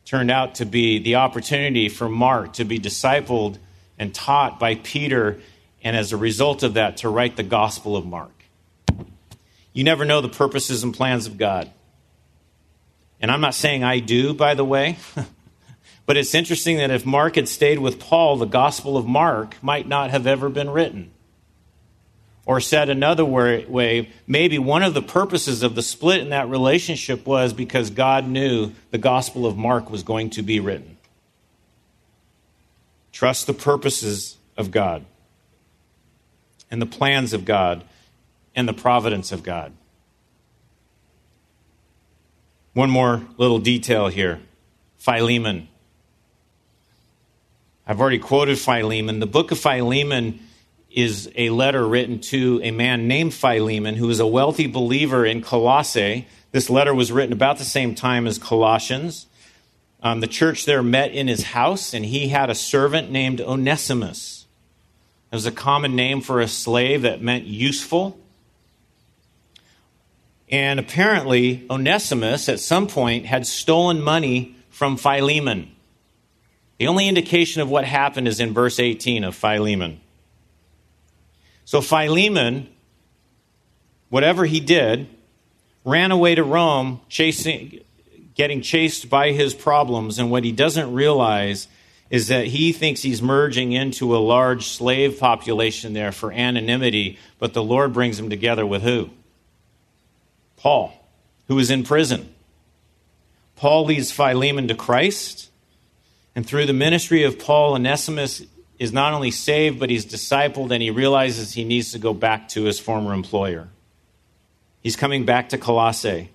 turned out to be the opportunity for Mark to be discipled and taught by Peter, and as a result of that, to write the Gospel of Mark. You never know the purposes and plans of God. And I'm not saying I do, by the way. But it's interesting that if Mark had stayed with Paul, the Gospel of Mark might not have ever been written. Or said another way, maybe one of the purposes of the split in that relationship was because God knew the Gospel of Mark was going to be written. Trust the purposes of God and the plans of God and the providence of God. One more little detail here Philemon. I've already quoted Philemon. The book of Philemon is a letter written to a man named Philemon who is a wealthy believer in Colossae. This letter was written about the same time as Colossians. Um, the church there met in his house, and he had a servant named Onesimus. It was a common name for a slave that meant useful. And apparently, Onesimus at some point had stolen money from Philemon. The only indication of what happened is in verse 18 of Philemon. So Philemon, whatever he did, ran away to Rome, chasing, getting chased by his problems, and what he doesn't realize is that he thinks he's merging into a large slave population there for anonymity, but the Lord brings him together with who? Paul, who is in prison. Paul leads Philemon to Christ, and through the ministry of Paul, Onesimus is not only saved, but he's discipled and he realizes he needs to go back to his former employer. He's coming back to Colossae.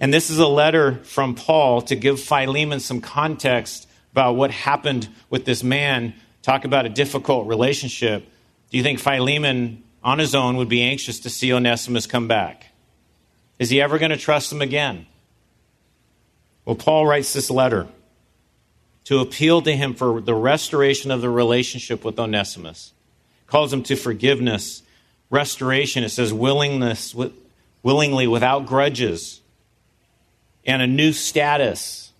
And this is a letter from Paul to give Philemon some context about what happened with this man. Talk about a difficult relationship. Do you think Philemon on his own would be anxious to see Onesimus come back? Is he ever going to trust him again? Well, Paul writes this letter to appeal to him for the restoration of the relationship with Onesimus. Calls him to forgiveness, restoration. It says willingness, willingly, without grudges, and a new status.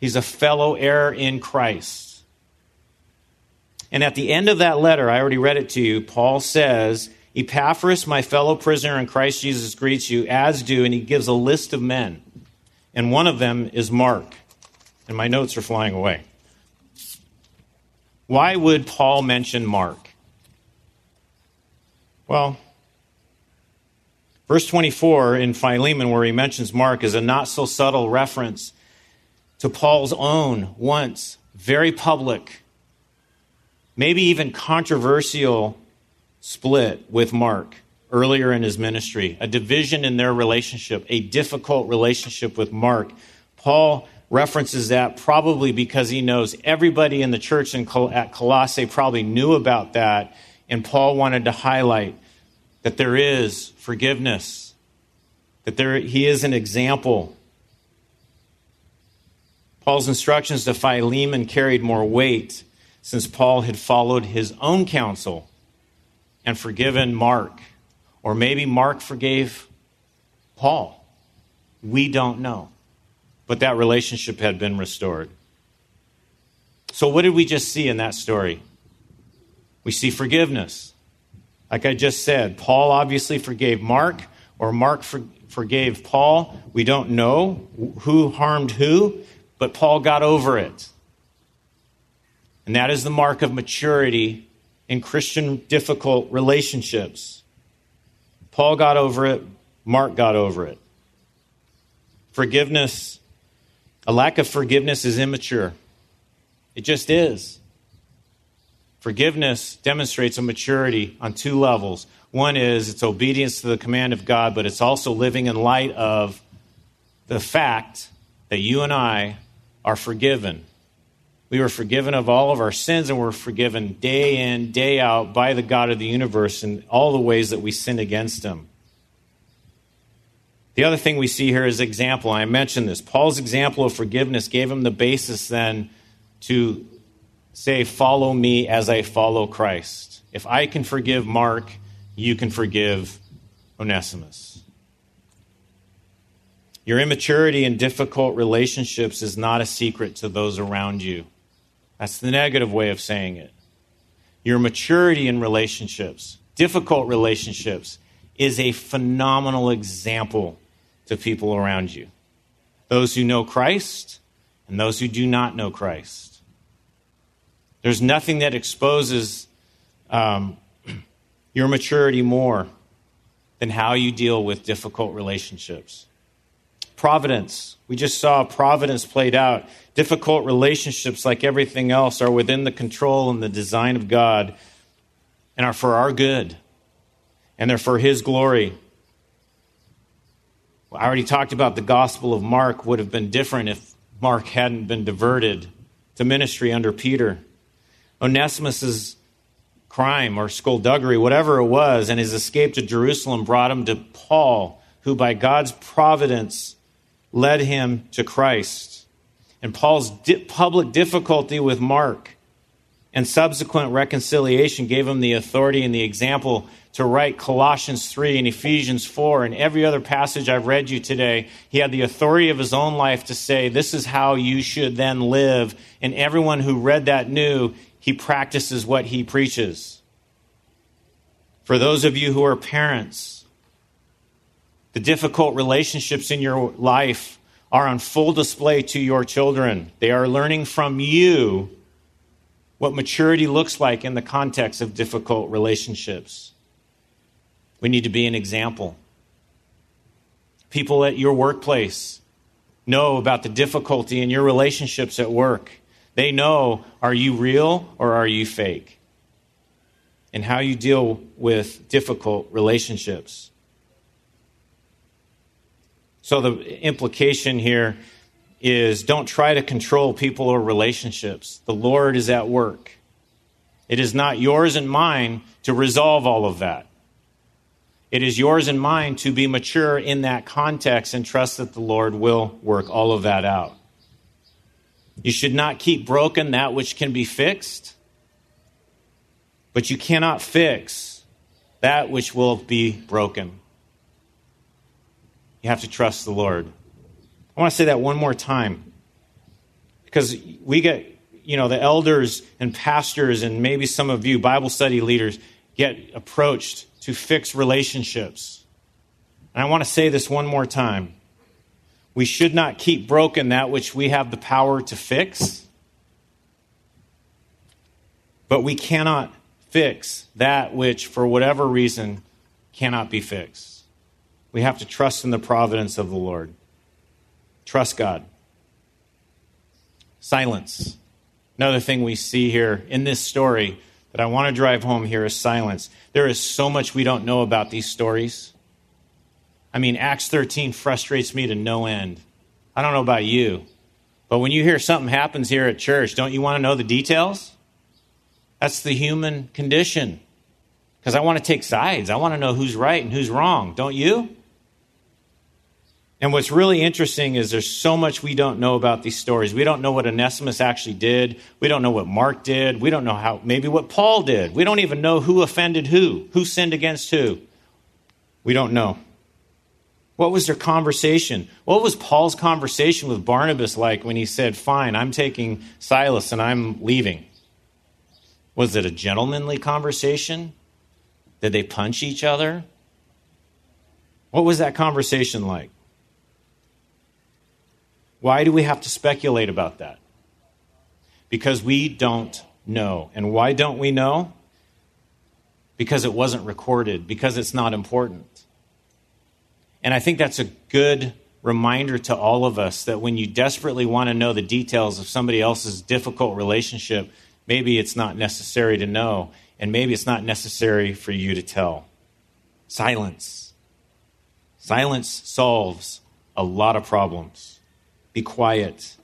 He's a fellow heir in Christ. And at the end of that letter, I already read it to you, Paul says, Epaphras, my fellow prisoner in Christ Jesus, greets you, as do, and he gives a list of men. And one of them is Mark and my notes are flying away. Why would Paul mention Mark? Well, verse 24 in Philemon, where he mentions Mark, is a not so subtle reference to Paul's own once very public, maybe even controversial split with Mark earlier in his ministry, a division in their relationship, a difficult relationship with Mark. Paul references that probably because he knows everybody in the church in Col- at Colossae probably knew about that, and Paul wanted to highlight that there is forgiveness, that there, he is an example. Paul's instructions to Philemon carried more weight since Paul had followed his own counsel and forgiven Mark. Or maybe Mark forgave Paul. We don't know but that relationship had been restored. So, what did we just see in that story? We see forgiveness. Like I just said, Paul obviously forgave Mark, or Mark for, forgave Paul. We don't know who harmed who, but Paul got over it. And that is the mark of maturity in Christian difficult relationships. Paul got over it, Mark got over it. Forgiveness a lack of forgiveness is immature. It just is. Forgiveness demonstrates a maturity on two levels. One is it's obedience to the command of God, but it's also living in light of the fact that you and I are forgiven. We were forgiven of all of our sins, and we're forgiven day in, day out by the God of the universe in all the ways that we sin against Him. The other thing we see here is example. I mentioned this. Paul's example of forgiveness gave him the basis then to say, Follow me as I follow Christ. If I can forgive Mark, you can forgive Onesimus. Your immaturity in difficult relationships is not a secret to those around you. That's the negative way of saying it. Your maturity in relationships, difficult relationships, is a phenomenal example to people around you those who know Christ and those who do not know Christ. There's nothing that exposes um, your maturity more than how you deal with difficult relationships. Providence. We just saw providence played out. Difficult relationships, like everything else, are within the control and the design of God and are for our good and they're for His glory. I already talked about the Gospel of Mark would have been different if Mark hadn't been diverted to ministry under Peter. Onesimus's crime or skullduggery, whatever it was, and his escape to Jerusalem brought him to Paul, who by God's providence led him to Christ. And Paul's di- public difficulty with Mark and subsequent reconciliation gave him the authority and the example to write Colossians 3 and Ephesians 4 and every other passage I've read you today. He had the authority of his own life to say, This is how you should then live. And everyone who read that knew he practices what he preaches. For those of you who are parents, the difficult relationships in your life are on full display to your children. They are learning from you what maturity looks like in the context of difficult relationships. We need to be an example. People at your workplace know about the difficulty in your relationships at work. They know are you real or are you fake? And how you deal with difficult relationships. So, the implication here is don't try to control people or relationships. The Lord is at work. It is not yours and mine to resolve all of that. It is yours and mine to be mature in that context and trust that the Lord will work all of that out. You should not keep broken that which can be fixed, but you cannot fix that which will be broken. You have to trust the Lord. I want to say that one more time because we get, you know, the elders and pastors and maybe some of you, Bible study leaders, get approached to fix relationships. And I want to say this one more time. We should not keep broken that which we have the power to fix, but we cannot fix that which, for whatever reason, cannot be fixed. We have to trust in the providence of the Lord. Trust God. Silence. Another thing we see here in this story that I want to drive home here is silence. There is so much we don't know about these stories. I mean, Acts 13 frustrates me to no end. I don't know about you, but when you hear something happens here at church, don't you want to know the details? That's the human condition. Because I want to take sides. I want to know who's right and who's wrong. Don't you? And what's really interesting is there's so much we don't know about these stories. We don't know what Onesimus actually did. We don't know what Mark did. We don't know how, maybe what Paul did. We don't even know who offended who, who sinned against who. We don't know. What was their conversation? What was Paul's conversation with Barnabas like when he said, Fine, I'm taking Silas and I'm leaving? Was it a gentlemanly conversation? Did they punch each other? What was that conversation like? Why do we have to speculate about that? Because we don't know. And why don't we know? Because it wasn't recorded, because it's not important. And I think that's a good reminder to all of us that when you desperately want to know the details of somebody else's difficult relationship, maybe it's not necessary to know, and maybe it's not necessary for you to tell. Silence. Silence solves a lot of problems. Be quiet.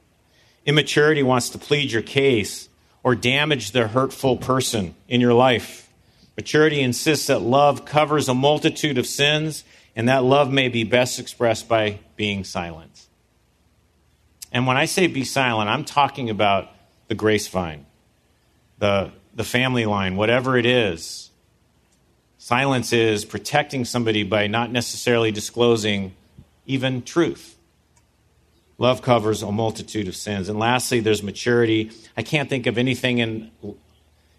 Immaturity wants to plead your case or damage the hurtful person in your life. Maturity insists that love covers a multitude of sins, and that love may be best expressed by being silent. And when I say be silent, I'm talking about the grace vine, the, the family line, whatever it is. Silence is protecting somebody by not necessarily disclosing even truth. Love covers a multitude of sins. And lastly, there's maturity. I can't think of anything in,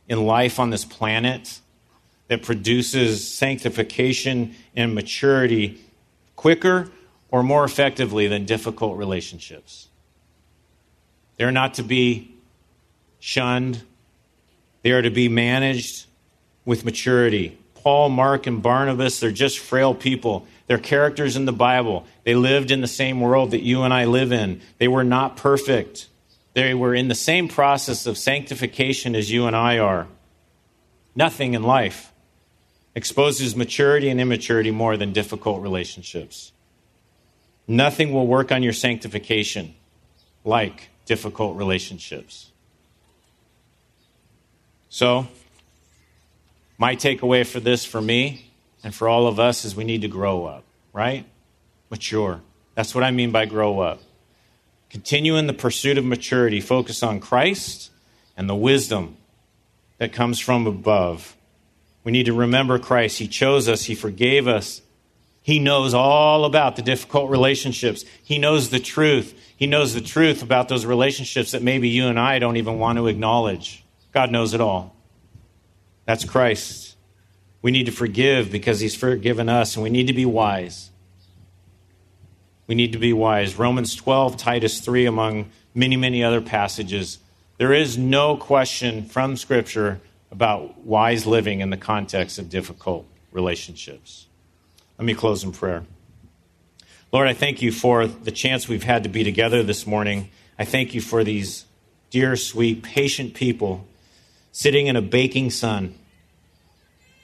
in life on this planet that produces sanctification and maturity quicker or more effectively than difficult relationships. They're not to be shunned, they are to be managed with maturity. Paul, Mark, and Barnabas, they're just frail people. They're characters in the Bible. They lived in the same world that you and I live in. They were not perfect. They were in the same process of sanctification as you and I are. Nothing in life exposes maturity and immaturity more than difficult relationships. Nothing will work on your sanctification like difficult relationships. So, my takeaway for this for me and for all of us is we need to grow up, right? Mature. That's what I mean by grow up. Continue in the pursuit of maturity. Focus on Christ and the wisdom that comes from above. We need to remember Christ. He chose us, He forgave us. He knows all about the difficult relationships. He knows the truth. He knows the truth about those relationships that maybe you and I don't even want to acknowledge. God knows it all. That's Christ. We need to forgive because He's forgiven us, and we need to be wise. We need to be wise. Romans 12, Titus 3, among many, many other passages. There is no question from Scripture about wise living in the context of difficult relationships. Let me close in prayer. Lord, I thank you for the chance we've had to be together this morning. I thank you for these dear, sweet, patient people sitting in a baking sun,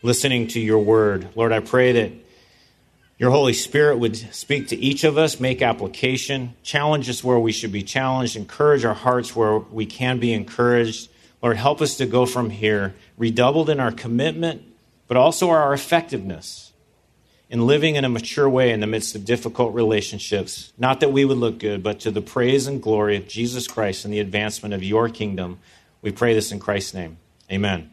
listening to your word. Lord, I pray that your Holy Spirit would speak to each of us, make application, challenge us where we should be challenged, encourage our hearts where we can be encouraged. Lord, help us to go from here redoubled in our commitment, but also our effectiveness in living in a mature way in the midst of difficult relationships. Not that we would look good, but to the praise and glory of Jesus Christ and the advancement of your kingdom. We pray this in Christ's name. Amen.